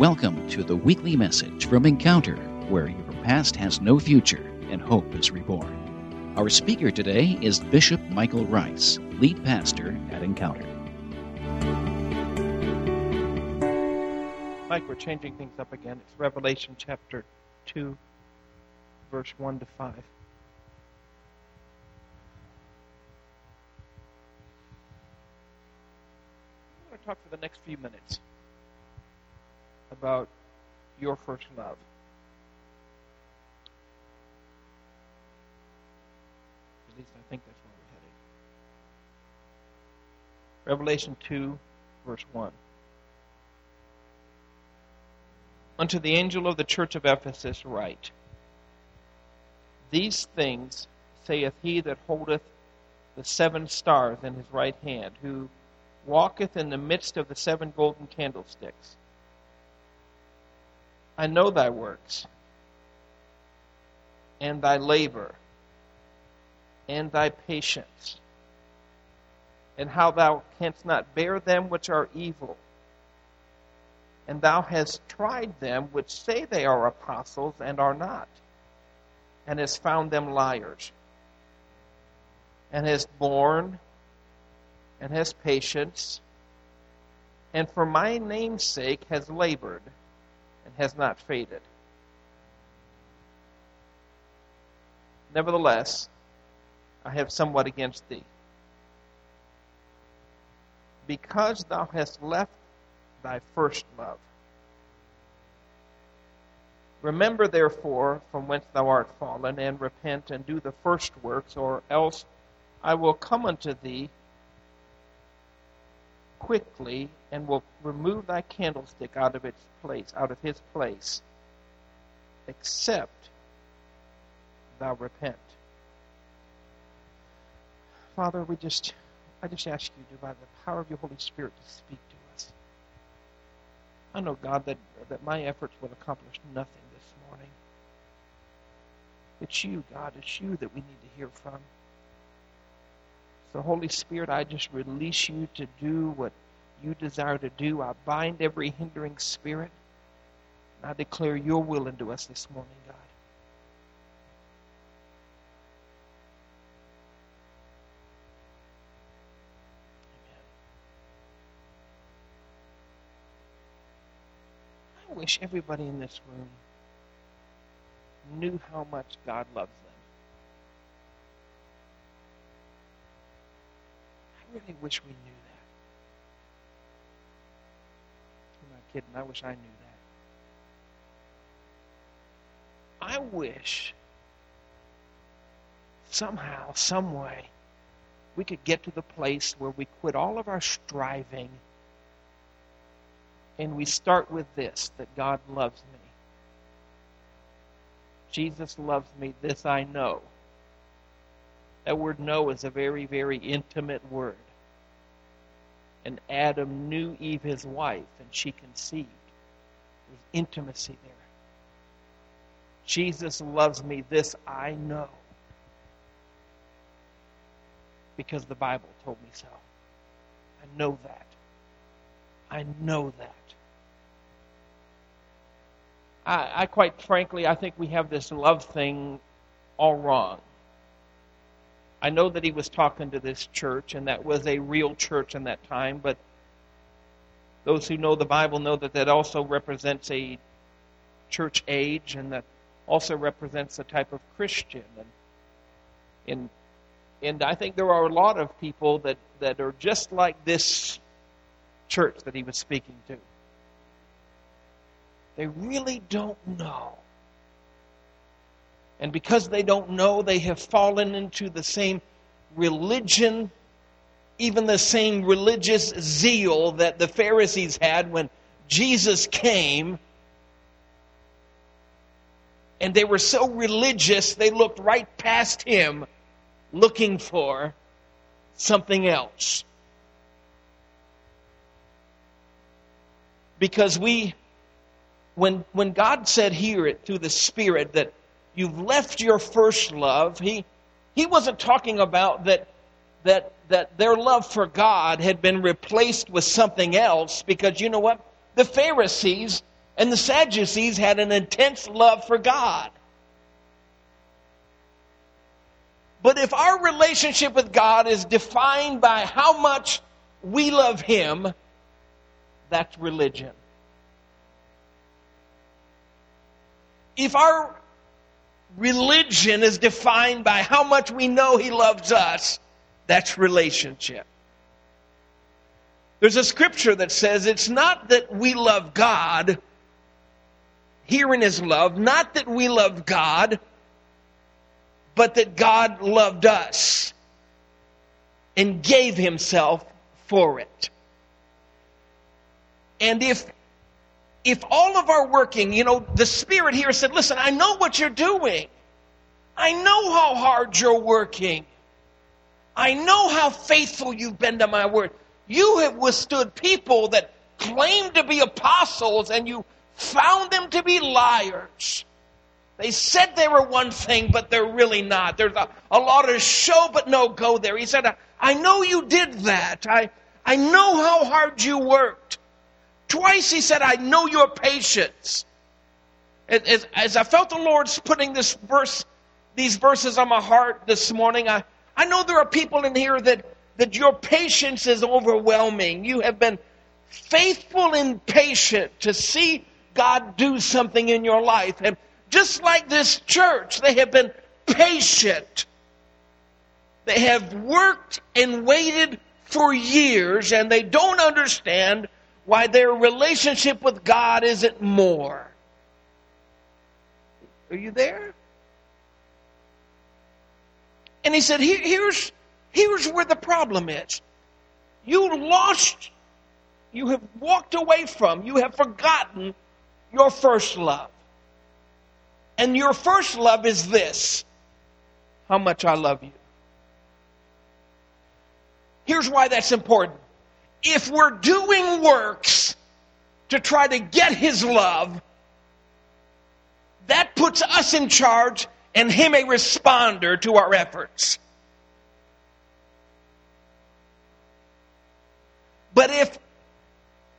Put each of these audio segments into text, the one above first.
Welcome to the weekly message from Encounter, where your past has no future and hope is reborn. Our speaker today is Bishop Michael Rice, lead pastor at Encounter. Mike, we're changing things up again. It's Revelation chapter 2, verse 1 to 5. I'm going to talk for the next few minutes about your first love. At least I think that's where we're heading. Revelation 2, verse 1. Unto the angel of the church of Ephesus write These things saith he that holdeth the seven stars in his right hand, who walketh in the midst of the seven golden candlesticks. I know thy works, and thy labor, and thy patience, and how thou canst not bear them which are evil. And thou hast tried them which say they are apostles and are not, and hast found them liars, and hast borne, and hast patience, and for my name's sake has labored and has not faded. Nevertheless, I have somewhat against thee. Because thou hast left thy first love. Remember, therefore, from whence thou art fallen, and repent and do the first works, or else I will come unto thee quickly and will remove thy candlestick out of its place, out of his place, except thou repent. Father, we just I just ask you to, by the power of your Holy Spirit, to speak to us. I know, God, that, that my efforts will accomplish nothing this morning. It's you, God, it's you that we need to hear from. So, Holy Spirit, I just release you to do what you desire to do. I bind every hindering spirit. And I declare your will into us this morning, God. Amen. I wish everybody in this room knew how much God loves them. I really wish we knew that. I'm not kidding. I wish I knew that. I wish somehow, some way, we could get to the place where we quit all of our striving and we start with this that God loves me. Jesus loves me. This I know. That word know is a very, very intimate word. And Adam knew Eve, his wife, and she conceived. There's intimacy there. Jesus loves me. This I know. Because the Bible told me so. I know that. I know that. I, I quite frankly, I think we have this love thing all wrong. I know that he was talking to this church, and that was a real church in that time, but those who know the Bible know that that also represents a church age, and that also represents a type of Christian. And, and, and I think there are a lot of people that, that are just like this church that he was speaking to. They really don't know. And because they don't know, they have fallen into the same religion, even the same religious zeal that the Pharisees had when Jesus came. And they were so religious, they looked right past him looking for something else. Because we when, when God said here it through the Spirit that you've left your first love, he, he wasn't talking about that, that, that their love for God had been replaced with something else because you know what? The Pharisees And the Sadducees had an intense love for God. But if our relationship with God is defined by how much we love Him, that's religion. If our religion is defined by how much we know He loves us, that's relationship. There's a scripture that says it's not that we love God, here in His love, not that we love God, but that God loved us and gave Himself for it. And if if all of our working, you know, the Spirit here said, listen, I know what you're doing. I know how hard you're working. I know how faithful you've been to my word. You have withstood people that claim to be apostles and you found them to be liars. They said they were one thing, but they're really not. There's a, a lot of show, but no go there. He said, I know you did that. I, I know how hard you worked. Twice he said, I know your patience. As, as I felt the Lord's putting this verse, these verses on my heart this morning, I, I know there are people in here that, that your patience is overwhelming. You have been faithful and patient to see God do something in your life. And just like this church, they have been patient. They have worked and waited for years, and they don't understand why their relationship with God isn't more. Are you there? And he said, Here, here's, here's where the problem is. You lost, you have walked away from, you have forgotten your first love. And your first love is this how much I love you. Here's why that's important if we're doing works to try to get his love, that puts us in charge and him a responder to our efforts. But if,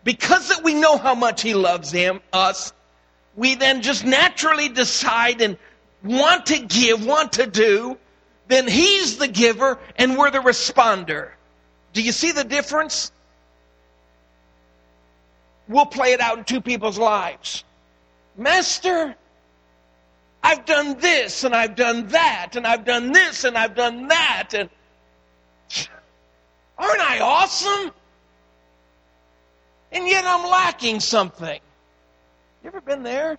because that we know how much he loves him, us, we then just naturally decide and want to give, want to do, then he's the giver and we're the responder. Do you see the difference? We'll play it out in two people's lives. Master, I've done this and I've done that and I've done this and I've done that and aren't I awesome? And yet I'm lacking something. You ever been there?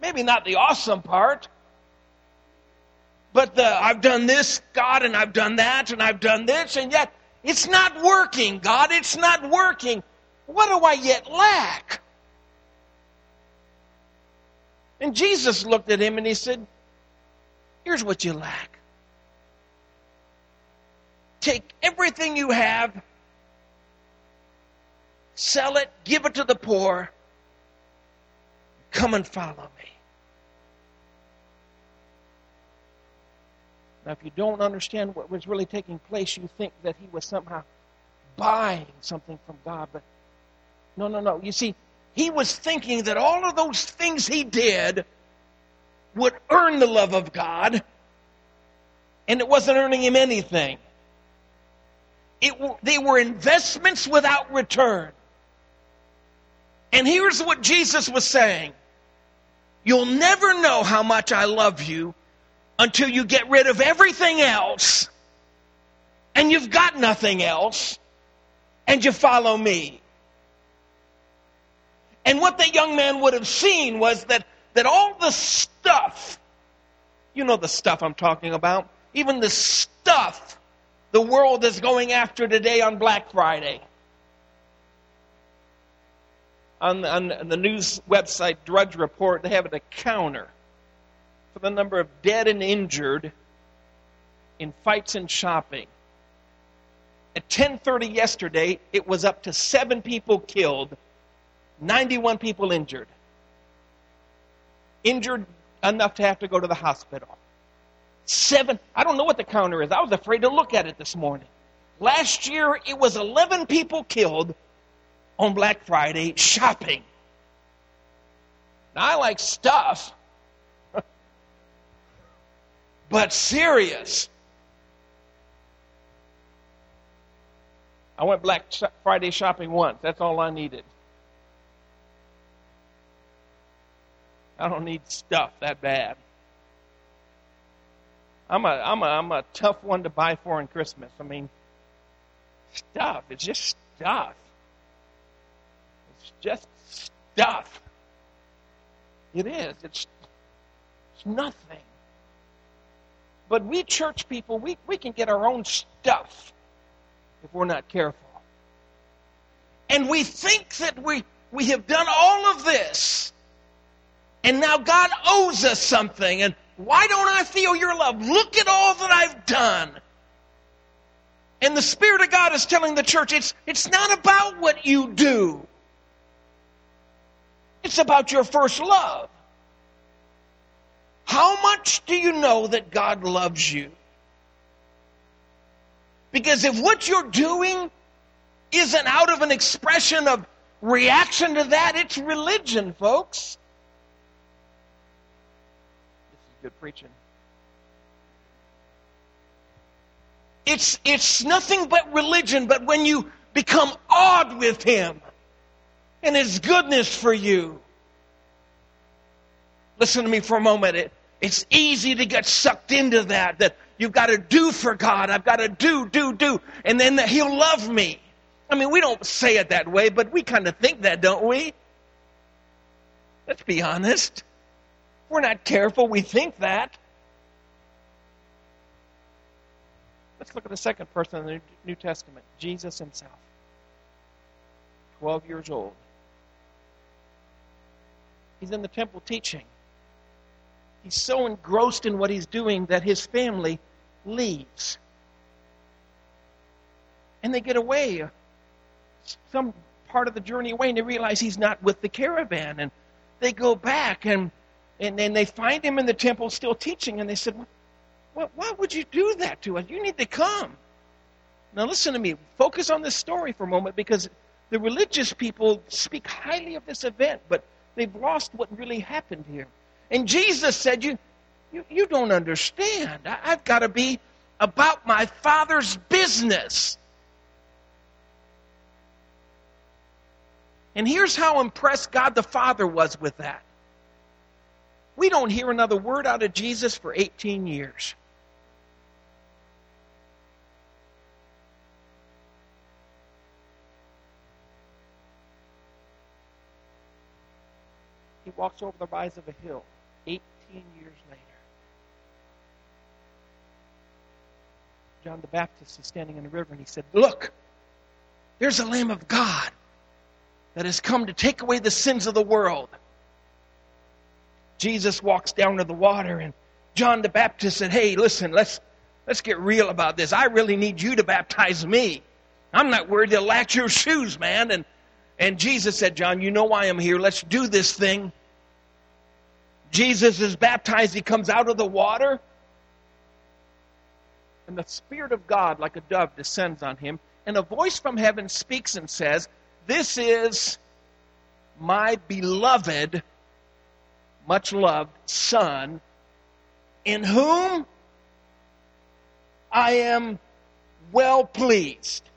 Maybe not the awesome part, but the I've done this, God, and I've done that, and I've done this, and yet it's not working, God, it's not working. What do I yet lack? And Jesus looked at him and he said, Here's what you lack. Take everything you have, sell it, give it to the poor, come and follow me. Now, if you don't understand what was really taking place, you think that he was somehow buying something from God, but no, no, no. You see, he was thinking that all of those things he did would earn the love of God, and it wasn't earning him anything. It, they were investments without return. And here's what Jesus was saying You'll never know how much I love you until you get rid of everything else, and you've got nothing else, and you follow me. And what that young man would have seen was that, that all the stuff, you know the stuff I'm talking about, even the stuff the world is going after today on Black Friday. On, on the news website Drudge Report, they have a counter for the number of dead and injured in fights and shopping. At 10:30 yesterday, it was up to 7 people killed 91 people injured. Injured enough to have to go to the hospital. Seven, I don't know what the counter is. I was afraid to look at it this morning. Last year, it was 11 people killed on Black Friday shopping. Now, I like stuff, but serious. I went Black Friday shopping once. That's all I needed. I don't need stuff that bad. I'm a I'm a I'm a tough one to buy for in Christmas. I mean, stuff. It's just stuff. It's just stuff. It is. It's it's nothing. But we church people, we, we can get our own stuff if we're not careful. And we think that we, we have done all of this. And now God owes us something. And why don't I feel your love? Look at all that I've done. And the Spirit of God is telling the church it's, it's not about what you do, it's about your first love. How much do you know that God loves you? Because if what you're doing isn't out of an expression of reaction to that, it's religion, folks. This is good preaching. It's, it's nothing but religion, but when you become awed with Him and His goodness for you, listen to me for a moment. It, it's easy to get sucked into that, that you've got to do for God. I've got to do, do, do. And then He'll love me. I mean, we don't say it that way, but we kind of think that, don't we? Let's be honest. We're not careful, we think that. Let's look at the second person in the New Testament Jesus himself. 12 years old. He's in the temple teaching. He's so engrossed in what he's doing that his family leaves. And they get away, some part of the journey away, and they realize he's not with the caravan. And they go back and, and then they find him in the temple still teaching. And they said, well, Why would you do that to us? You need to come. Now, listen to me. Focus on this story for a moment because the religious people speak highly of this event, but they've lost what really happened here. And Jesus said, You, you, you don't understand. I, I've got to be about my Father's business. And here's how impressed God the Father was with that. We don't hear another word out of Jesus for 18 years. He walks over the rise of a hill. 18 years later. John the Baptist is standing in the river and he said, Look, there's a Lamb of God that has come to take away the sins of the world. Jesus walks down to the water and John the Baptist said, Hey, listen, let's let's get real about this. I really need you to baptize me. I'm not worried to latch your shoes, man. And and Jesus said, John, you know why I'm here. Let's do this thing. Jesus is baptized, he comes out of the water, and the Spirit of God, like a dove, descends on him, and a voice from heaven speaks and says, This is my beloved, much loved Son, in whom I am well pleased.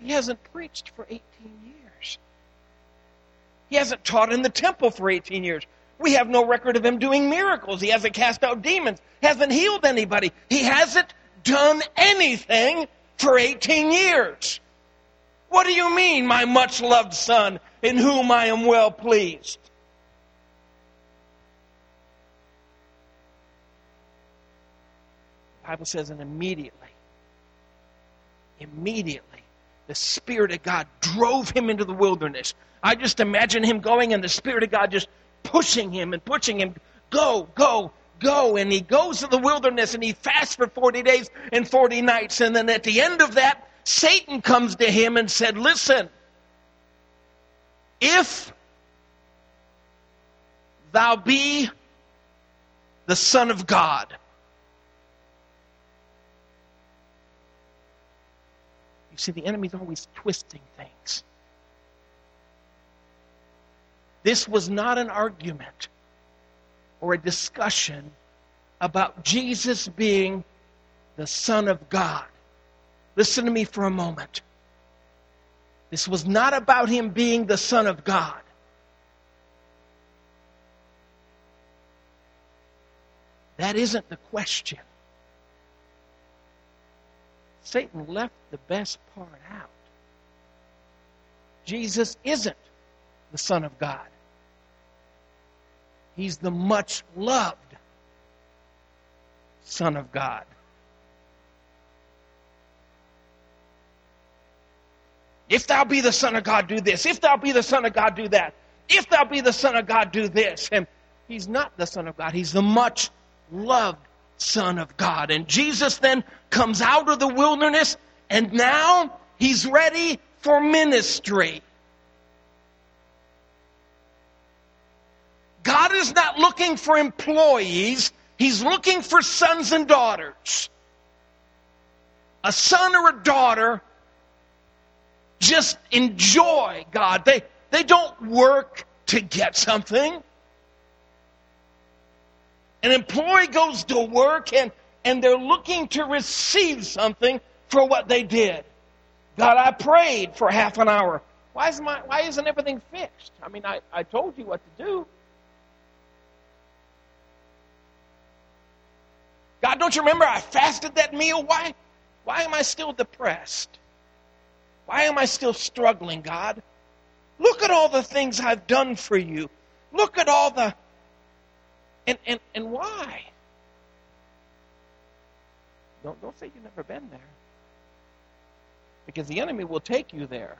He hasn't preached for 18 years. He hasn't taught in the temple for 18 years. We have no record of him doing miracles. He hasn't cast out demons, hasn't healed anybody. He hasn't done anything for 18 years. What do you mean, my much loved son, in whom I am well pleased? The Bible says, and immediately, immediately, the Spirit of God drove him into the wilderness I just imagine him going and the Spirit of God just pushing him and pushing him. Go, go, go. And he goes to the wilderness and he fasts for 40 days and 40 nights. And then at the end of that, Satan comes to him and said, Listen, if thou be the Son of God, you see, the enemy's always twisting things. This was not an argument or a discussion about Jesus being the Son of God. Listen to me for a moment. This was not about him being the Son of God. That isn't the question. Satan left the best part out. Jesus isn't the Son of God. He's the much loved Son of God. If thou be the Son of God, do this. If thou be the Son of God, do that. If thou be the Son of God, do this. And he's not the Son of God. He's the much loved Son of God. And Jesus then comes out of the wilderness and now he's ready for ministry. God is not looking for employees, He's looking for sons and daughters. A son or a daughter just enjoy God. They, they don't work to get something. An employee goes to work and, and they're looking to receive something for what they did. God, I prayed for half an hour. Why, is my, why isn't everything fixed? I mean, I, I told you what to do. God, don't you remember I fasted that meal? Why, why am I still depressed? Why am I still struggling, God? Look at all the things I've done for you. Look at all the. And, and, and why? Don't, don't say you've never been there. Because the enemy will take you there.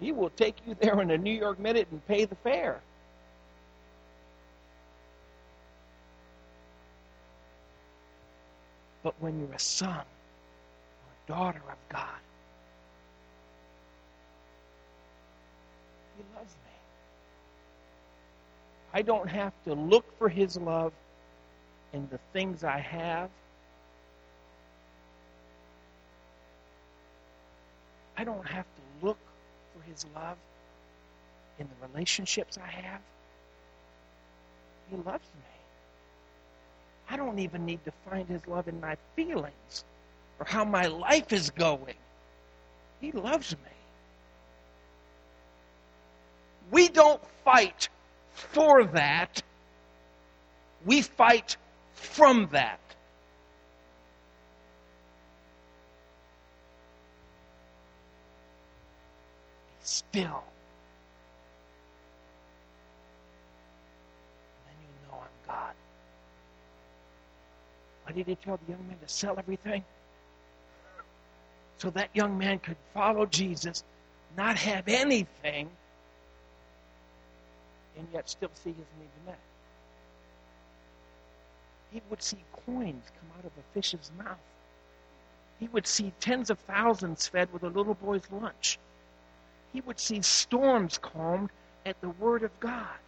He will take you there in a New York minute and pay the fare. But when you're a son, daughter of God. He loves me. I don't have to look for His love in the things I have. I don't have to look for His love in the relationships I have. He loves me. I don't even need to find His love in my feelings or how my life is going. He loves me. We don't fight for that. We fight from that. Still. Then you know I'm God. Why did he tell the young man to sell everything? So that young man could follow Jesus, not have anything, and yet still see his needs met. He would see coins come out of a fish's mouth. He would see tens of thousands fed with a little boy's lunch. He would see storms calmed at the word of God.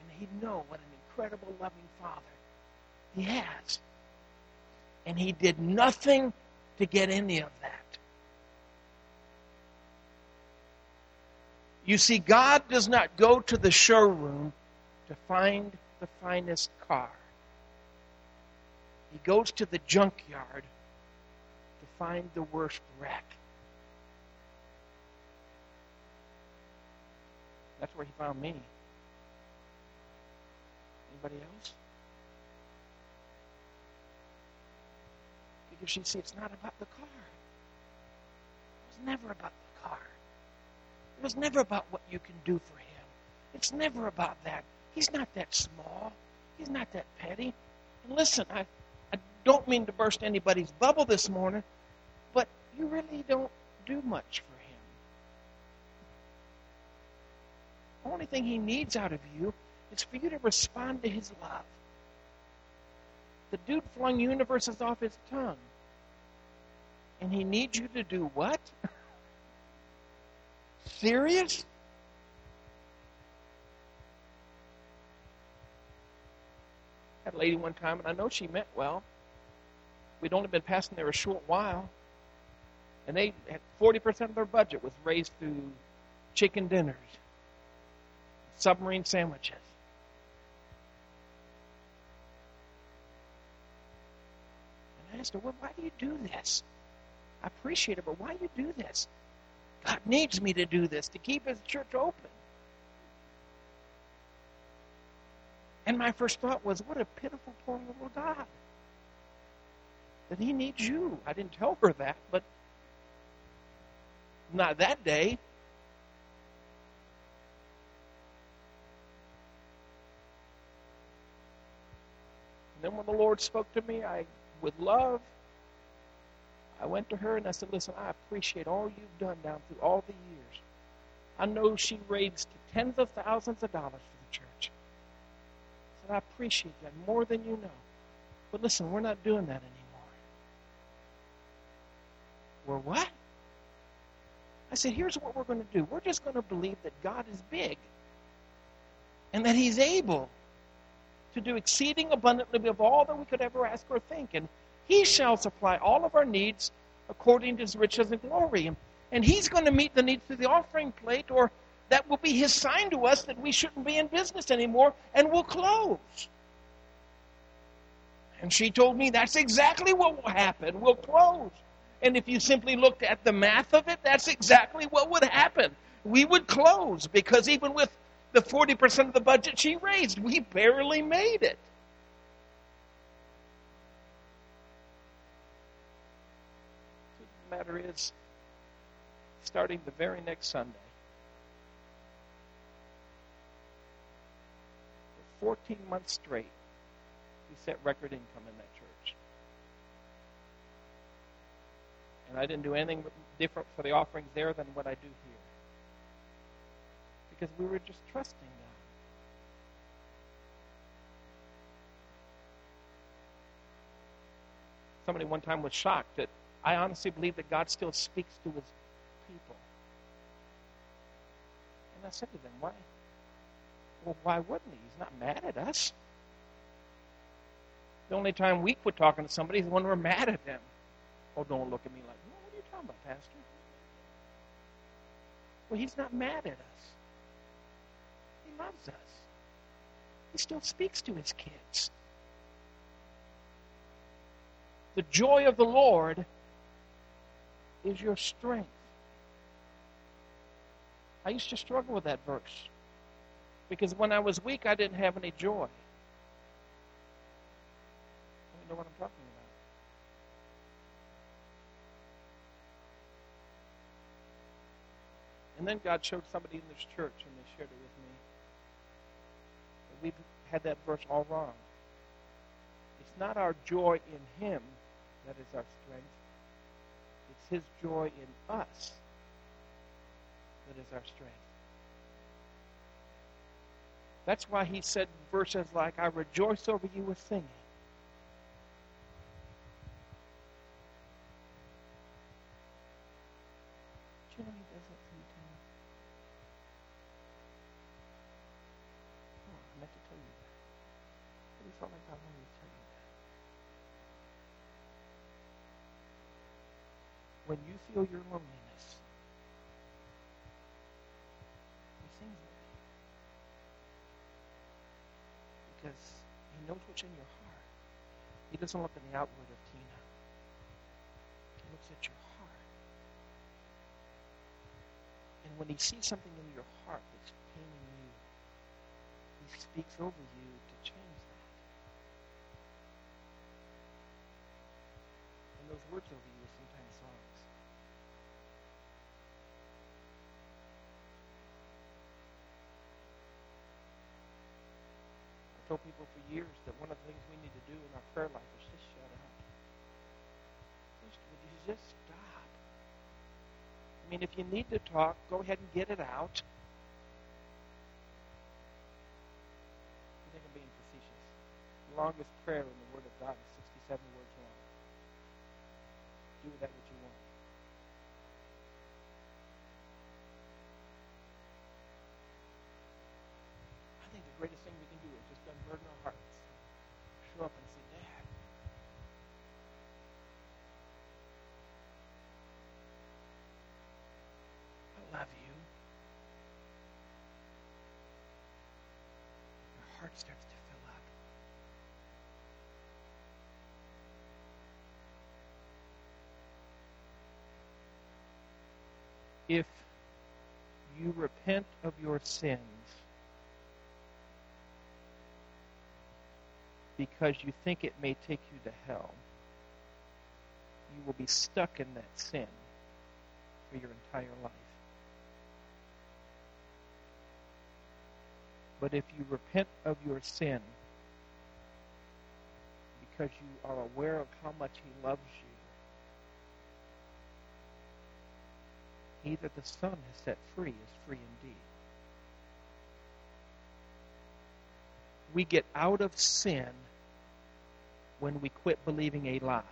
And he'd know what an incredible loving father he has. And he did nothing to get any of that. You see, God does not go to the showroom to find the finest car. He goes to the junkyard to find the worst wreck. That's where he found me. Anybody else? You see, it's not about the car. It was never about the car. It was never about what you can do for him. It's never about that. He's not that small. He's not that petty. And listen, I, I don't mean to burst anybody's bubble this morning, but you really don't do much for him. The only thing he needs out of you is for you to respond to his love. The dude flung universes off his tongue. And he needs you to do what? Serious? Had a lady one time, and I know she meant well. We'd only been passing there a short while. And they had 40% of their budget was raised through chicken dinners, submarine sandwiches. And I asked her, well, why do you do this? I appreciate it, but why you do this? God needs me to do this to keep his church open. And my first thought was, what a pitiful, poor little God. That he needs you. I didn't tell her that, but not that day. And then when the Lord spoke to me, I, with love, I went to her and I said, Listen, I appreciate all you've done down through all the years. I know she raised tens of thousands of dollars for the church. I said, I appreciate that more than you know. But listen, we're not doing that anymore. We're what? I said, here's what we're going to do. We're just going to believe that God is big and that He's able to do exceeding abundantly above all that we could ever ask or think. And He shall supply all of our needs according to His riches and glory. And He's going to meet the needs through the offering plate, or that will be His sign to us that we shouldn't be in business anymore and we'll close. And she told me that's exactly what will happen. We'll close. And if you simply looked at the math of it, that's exactly what would happen. We would close because even with the 40% of the budget she raised, we barely made it. The matter is, starting the very next Sunday, for 14 months straight, we set record income in that church. And I didn't do anything different for the offerings there than what I do here. Because we were just trusting God. Somebody one time was shocked that I honestly believe that God still speaks to his people. And I said to them, why? Well, why wouldn't he? He's not mad at us. The only time we quit talking to somebody is when we're mad at them. Oh, don't look at me like, what are you talking about, Pastor? Well, he's not mad at us. He loves us. He still speaks to his kids. The joy of the Lord is your strength. I used to struggle with that verse because when I was weak, I didn't have any joy. You know what I'm talking about. And then God showed somebody in this church, and they shared it with me. That we've had that verse all wrong. It's not our joy in Him that is our strength. His joy in us that is our strength. That's why He said verses like, I rejoice over you with singing. you know He does that for you too? Oh, I meant to tell you that. I really felt like God wanted me to tell you that. When you feel your loneliness, He sings with you. Because He knows what's in your heart. He doesn't look at the outward of Tina. He looks at your heart. And when he sees something in your heart that's paining you, he speaks over you to change that. And those words over you are sometimes songs. I told people for years that one of the things we need to do in our prayer life is just shut up. Just, would you just stop? I mean, if you need to talk, go ahead and get it out. I think I'm being facetious. The longest prayer in the Word of God is 67 words long. Do that what you want. I think the greatest thing we can do is just unburden our hearts. Show up and say, Dad, heart starts to fill up. If you repent of your sins because you think it may take you to hell, you will be stuck in that sin for your entire life. But if you repent of your sin because you are aware of how much He loves you, He that the Son has set free is free indeed. We get out of sin when we quit believing a lie.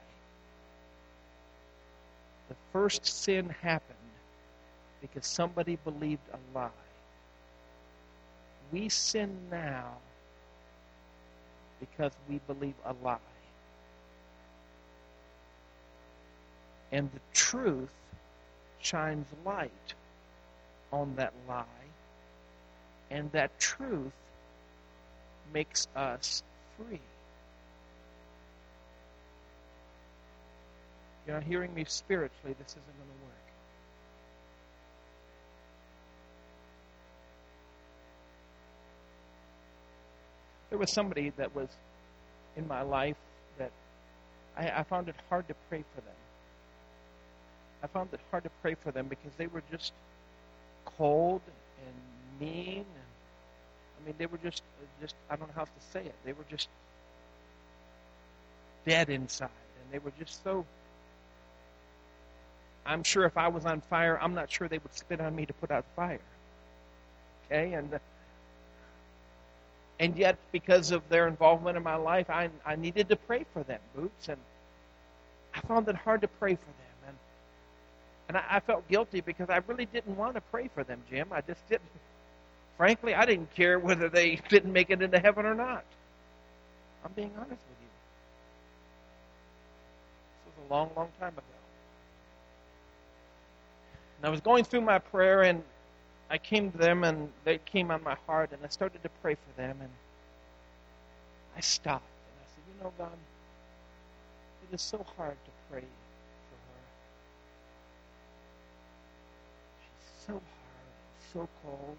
The first sin happened because somebody believed a lie. We sin now because we believe a lie. And the truth shines light on that lie, and that truth makes us free. You're not hearing me spiritually, this isn't going to work. There was somebody that was in my life that I, I found it hard to pray for them. I found it hard to pray for them because they were just cold and mean I mean they were just just I don't know how to say it. They were just dead inside and they were just so I'm sure if I was on fire, I'm not sure they would spit on me to put out the fire. Okay? And and yet because of their involvement in my life, I I needed to pray for them, Boots, and I found it hard to pray for them. And I, I felt guilty because I really didn't want to pray for them, Jim. I just didn't. Frankly, I didn't care whether they didn't make it into heaven or not. I'm being honest with you. This was a long, long time ago. And I was going through my prayer, and I came to them, and they came on my heart, and I started to pray for them, and I stopped, and I said, You know, God, it is so hard to pray so hard, so cold.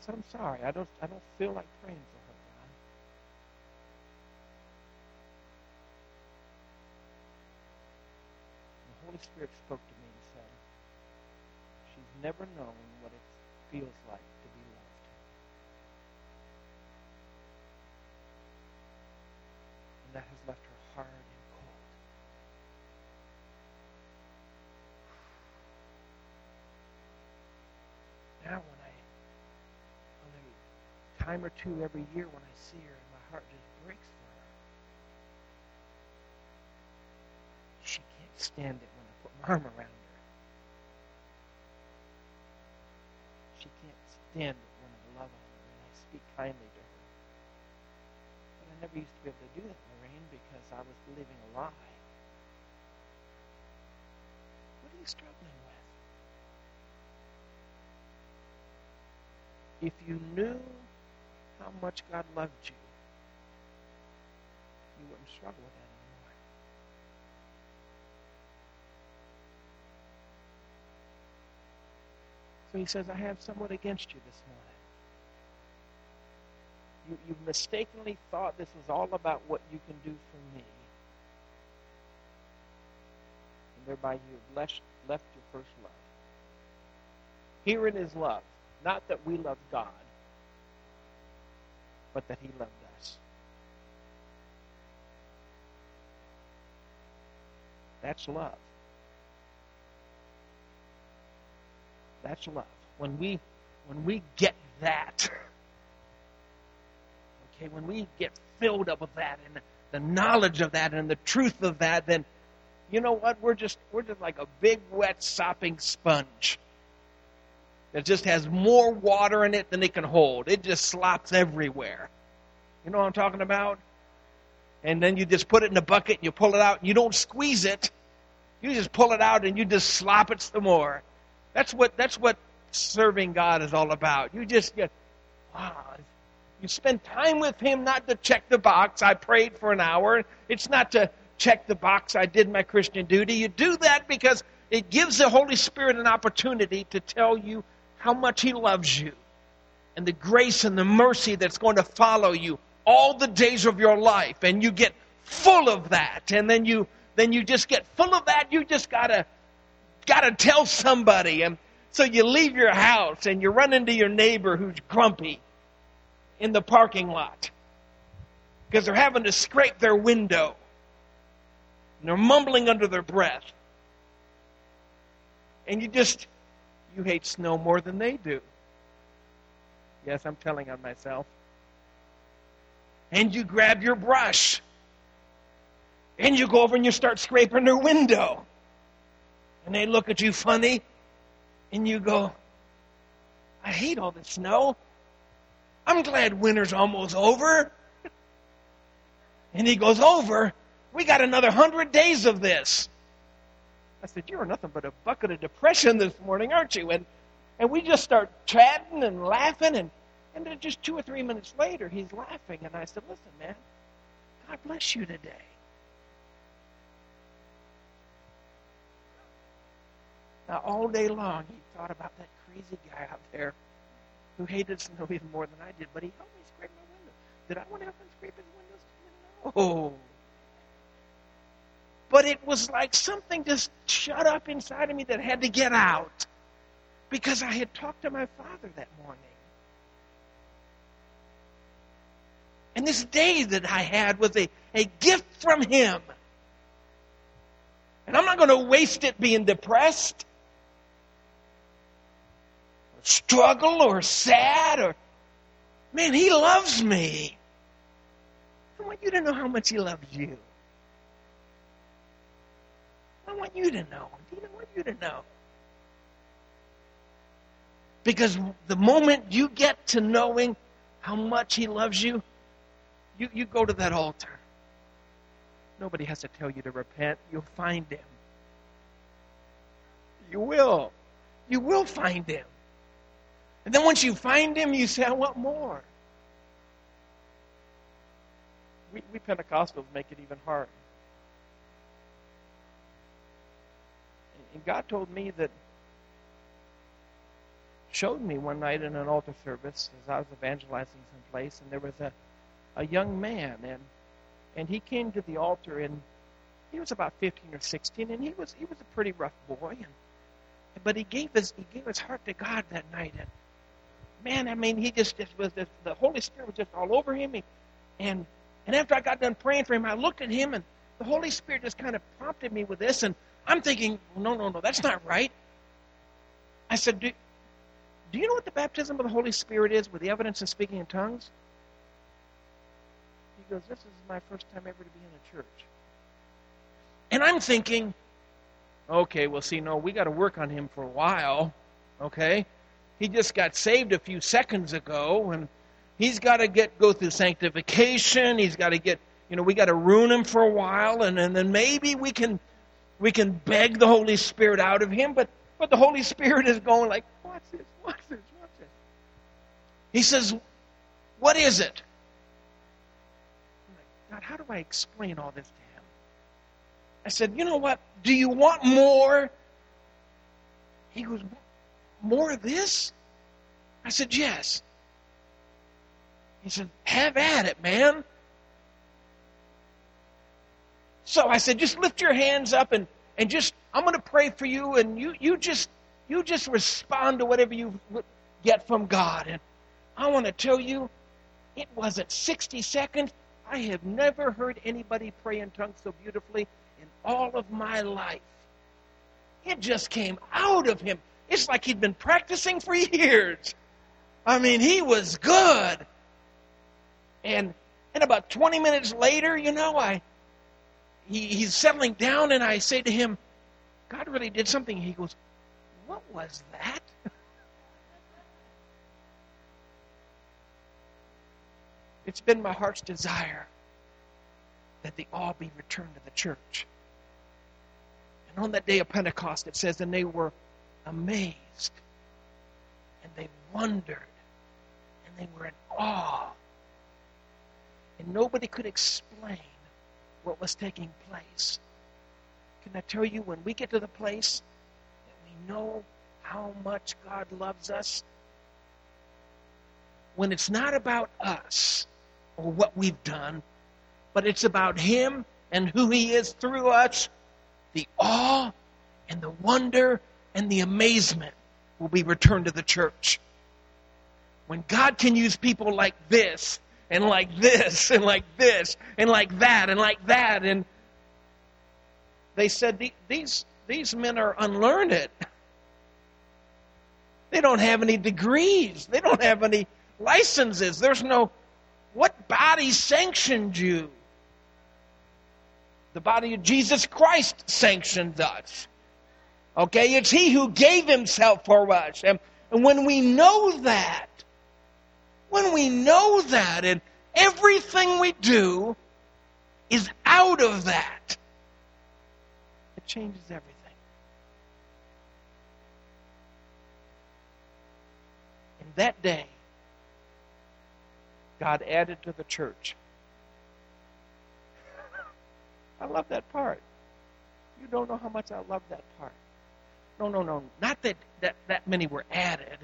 So I'm sorry. I don't I don't feel like praying for her, God. The Holy Spirit spoke to me and said, She's never known what it feels like that has left her hard and cold. Now, when I, when a time or two every year when I see her, my heart just breaks for her. She can't stand it when I put my arm around her. She can't stand it when I love her and I speak kindly to her. But I never used to be able to do that because I was living a lie. What are you struggling with? If you knew how much God loved you, you wouldn't struggle with that anymore. So he says, I have somewhat against you this morning you, you mistakenly thought this was all about what you can do for me. And thereby you have left, left your first love. Herein is love. Not that we love God, but that He loved us. That's love. That's love. When we when we get that Okay, when we get filled up with that and the knowledge of that and the truth of that, then you know what? We're just we're just like a big wet sopping sponge that just has more water in it than it can hold. It just slops everywhere. You know what I'm talking about? And then you just put it in a bucket and you pull it out and you don't squeeze it. You just pull it out and you just slop it some more. That's what that's what serving God is all about. You just get wow. You spend time with him not to check the box. I prayed for an hour. It's not to check the box. I did my Christian duty. You do that because it gives the Holy Spirit an opportunity to tell you how much he loves you and the grace and the mercy that's going to follow you all the days of your life and you get full of that and then you then you just get full of that you just gotta gotta tell somebody and so you leave your house and you run into your neighbor who's grumpy in the parking lot. Because they're having to scrape their window. And they're mumbling under their breath. And you just you hate snow more than they do. Yes i'm telling on myself. And you grab your brush. And you go over and you start scraping their window. And they look at you funny. And you go, I hate all this snow. I'm glad winter's almost over. And he goes, Over? We got another hundred days of this. I said, You're nothing but a bucket of depression this morning, aren't you? And and we just start chatting and laughing and and then just two or three minutes later, he's laughing. And I said, Listen, man, God bless you today. Now, all day long, he thought about that crazy guy out there who hated snow even more than I did, but he helped me scrape my window. Did I want to help him scrape his windows? No. But it was like something just shut up inside of me that had to get out because I had talked to my father that morning. And this day that I had was a, a gift from Him. And I'm not going to waste it being depressed, struggle, or sad, or. Man, He loves me. I want you to know how much He loves you. I want you to know. I want you to know. Because the moment you get to knowing how much He loves you, you, you go to that altar. Nobody has to tell you to repent. You'll find him. You will. You will find him. And then once you find him, you say, I want more. We, we Pentecostals make it even harder. And God told me that, showed me one night in an altar service as I was evangelizing some place, and there was a a young man, and and he came to the altar, and he was about 15 or 16, and he was he was a pretty rough boy, and but he gave his he gave his heart to God that night, and man, I mean, he just, just was just, the Holy Spirit was just all over him, and and after I got done praying for him, I looked at him, and the Holy Spirit just kind of prompted me with this, and I'm thinking, oh, no, no, no, that's not right. I said, do, do you know what the baptism of the Holy Spirit is with the evidence of speaking in tongues? He goes, This is my first time ever to be in a church. And I'm thinking, okay, well, see, no, we got to work on him for a while, okay? He just got saved a few seconds ago, and he's got to get go through sanctification. He's got to get, you know, we got to ruin him for a while, and, and then maybe we can we can beg the Holy Spirit out of him. But but the Holy Spirit is going like, what's this? What's this? What's this? He says, what is it? God, how do I explain all this to him? I said, You know what? Do you want more? He goes, More of this? I said, Yes. He said, Have at it, man. So I said, Just lift your hands up and, and just, I'm going to pray for you, and you, you just you just respond to whatever you get from God. And I want to tell you, it wasn't 60 seconds, I have never heard anybody pray in tongues so beautifully in all of my life. It just came out of him. It's like he'd been practicing for years. I mean, he was good. And and about 20 minutes later, you know, I he, he's settling down and I say to him, God really did something. He goes, What was that? It's been my heart's desire that they all be returned to the church. And on that day of Pentecost, it says, and they were amazed, and they wondered, and they were in awe. And nobody could explain what was taking place. Can I tell you, when we get to the place that we know how much God loves us, when it's not about us or what we've done, but it's about Him and who He is through us, the awe and the wonder and the amazement will be returned to the church. When God can use people like this, and like this, and like this, and like that, and like that, and they said these these men are unlearned. They don't have any degrees. They don't have any licenses. There's no what body sanctioned you? The body of Jesus Christ sanctioned us. Okay, it's He who gave Himself for us. And, and when we know that, when we know that, and everything we do is out of that, it changes everything. In that day, God added to the church. I love that part. You don't know how much I love that part. No, no, no. Not that, that that many were added.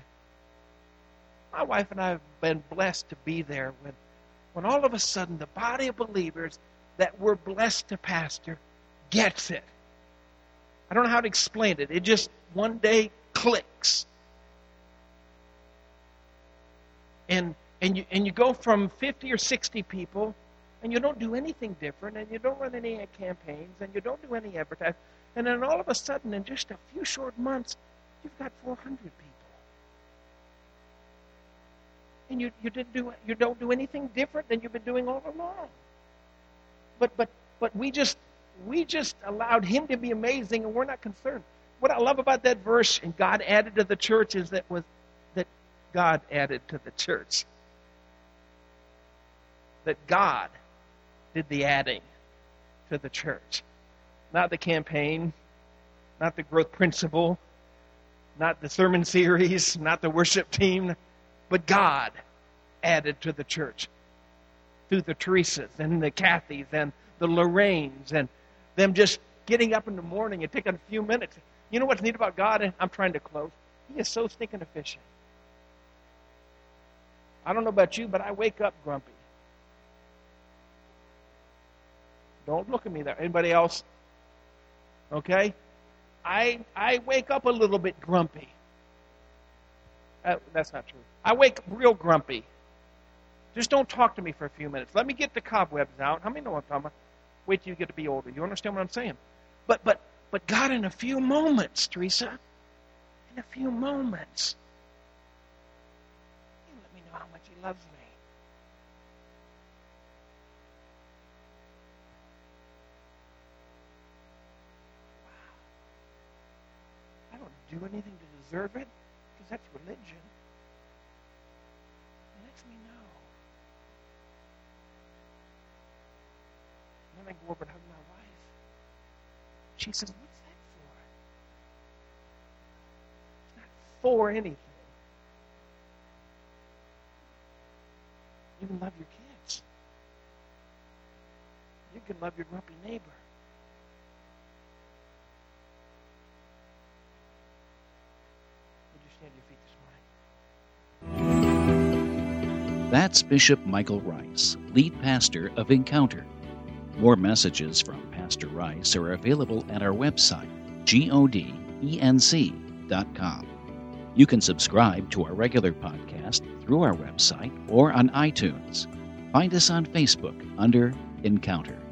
My wife and I have been blessed to be there when, when all of a sudden the body of believers that we're blessed to pastor gets it. I don't know how to explain it. It just one day clicks. And and you and you go from 50 or 60 people and you don't do anything different and you don't run any campaigns and you don't do any advertising and then all of a sudden in just a few short months you've got 400 people. And you, you didn't do you don't do anything different than you've been doing all along. But but but we just we just allowed him to be amazing and we're not concerned. What i love about that verse and god added to the church is that was that god added to the church. That God did the adding to the church. Not the campaign, not the growth principle, not the sermon series, not the worship team, but God added to the church through the Teresas and the Kathys and the Lorraines and them just getting up in the morning and taking a few minutes. You know what's neat about God? I'm trying to close. He is so stinking efficient. I don't know about you, but I wake up grumpy. Don't look at me there. Anybody else? Okay? I I wake up a little bit grumpy. Uh, that's not true. I wake up real grumpy. Just don't talk to me for a few minutes. Let me get the cobwebs out. How many know what I'm talking about? Wait till you get to be older. You understand what I'm saying? But but but God, in a few moments, Teresa, in a few moments, He let me know how much He loves me. do anything to deserve it because that's religion. It lets me know. And then I go over and hug my wife. She says, What's that for? It's not for anything. You can love your kids. You can love your grumpy neighbor. That's Bishop Michael Rice, lead pastor of Encounter. More messages from Pastor Rice are available at our website, godenc.com. You can subscribe to our regular podcast through our website or on iTunes. Find us on Facebook under Encounter.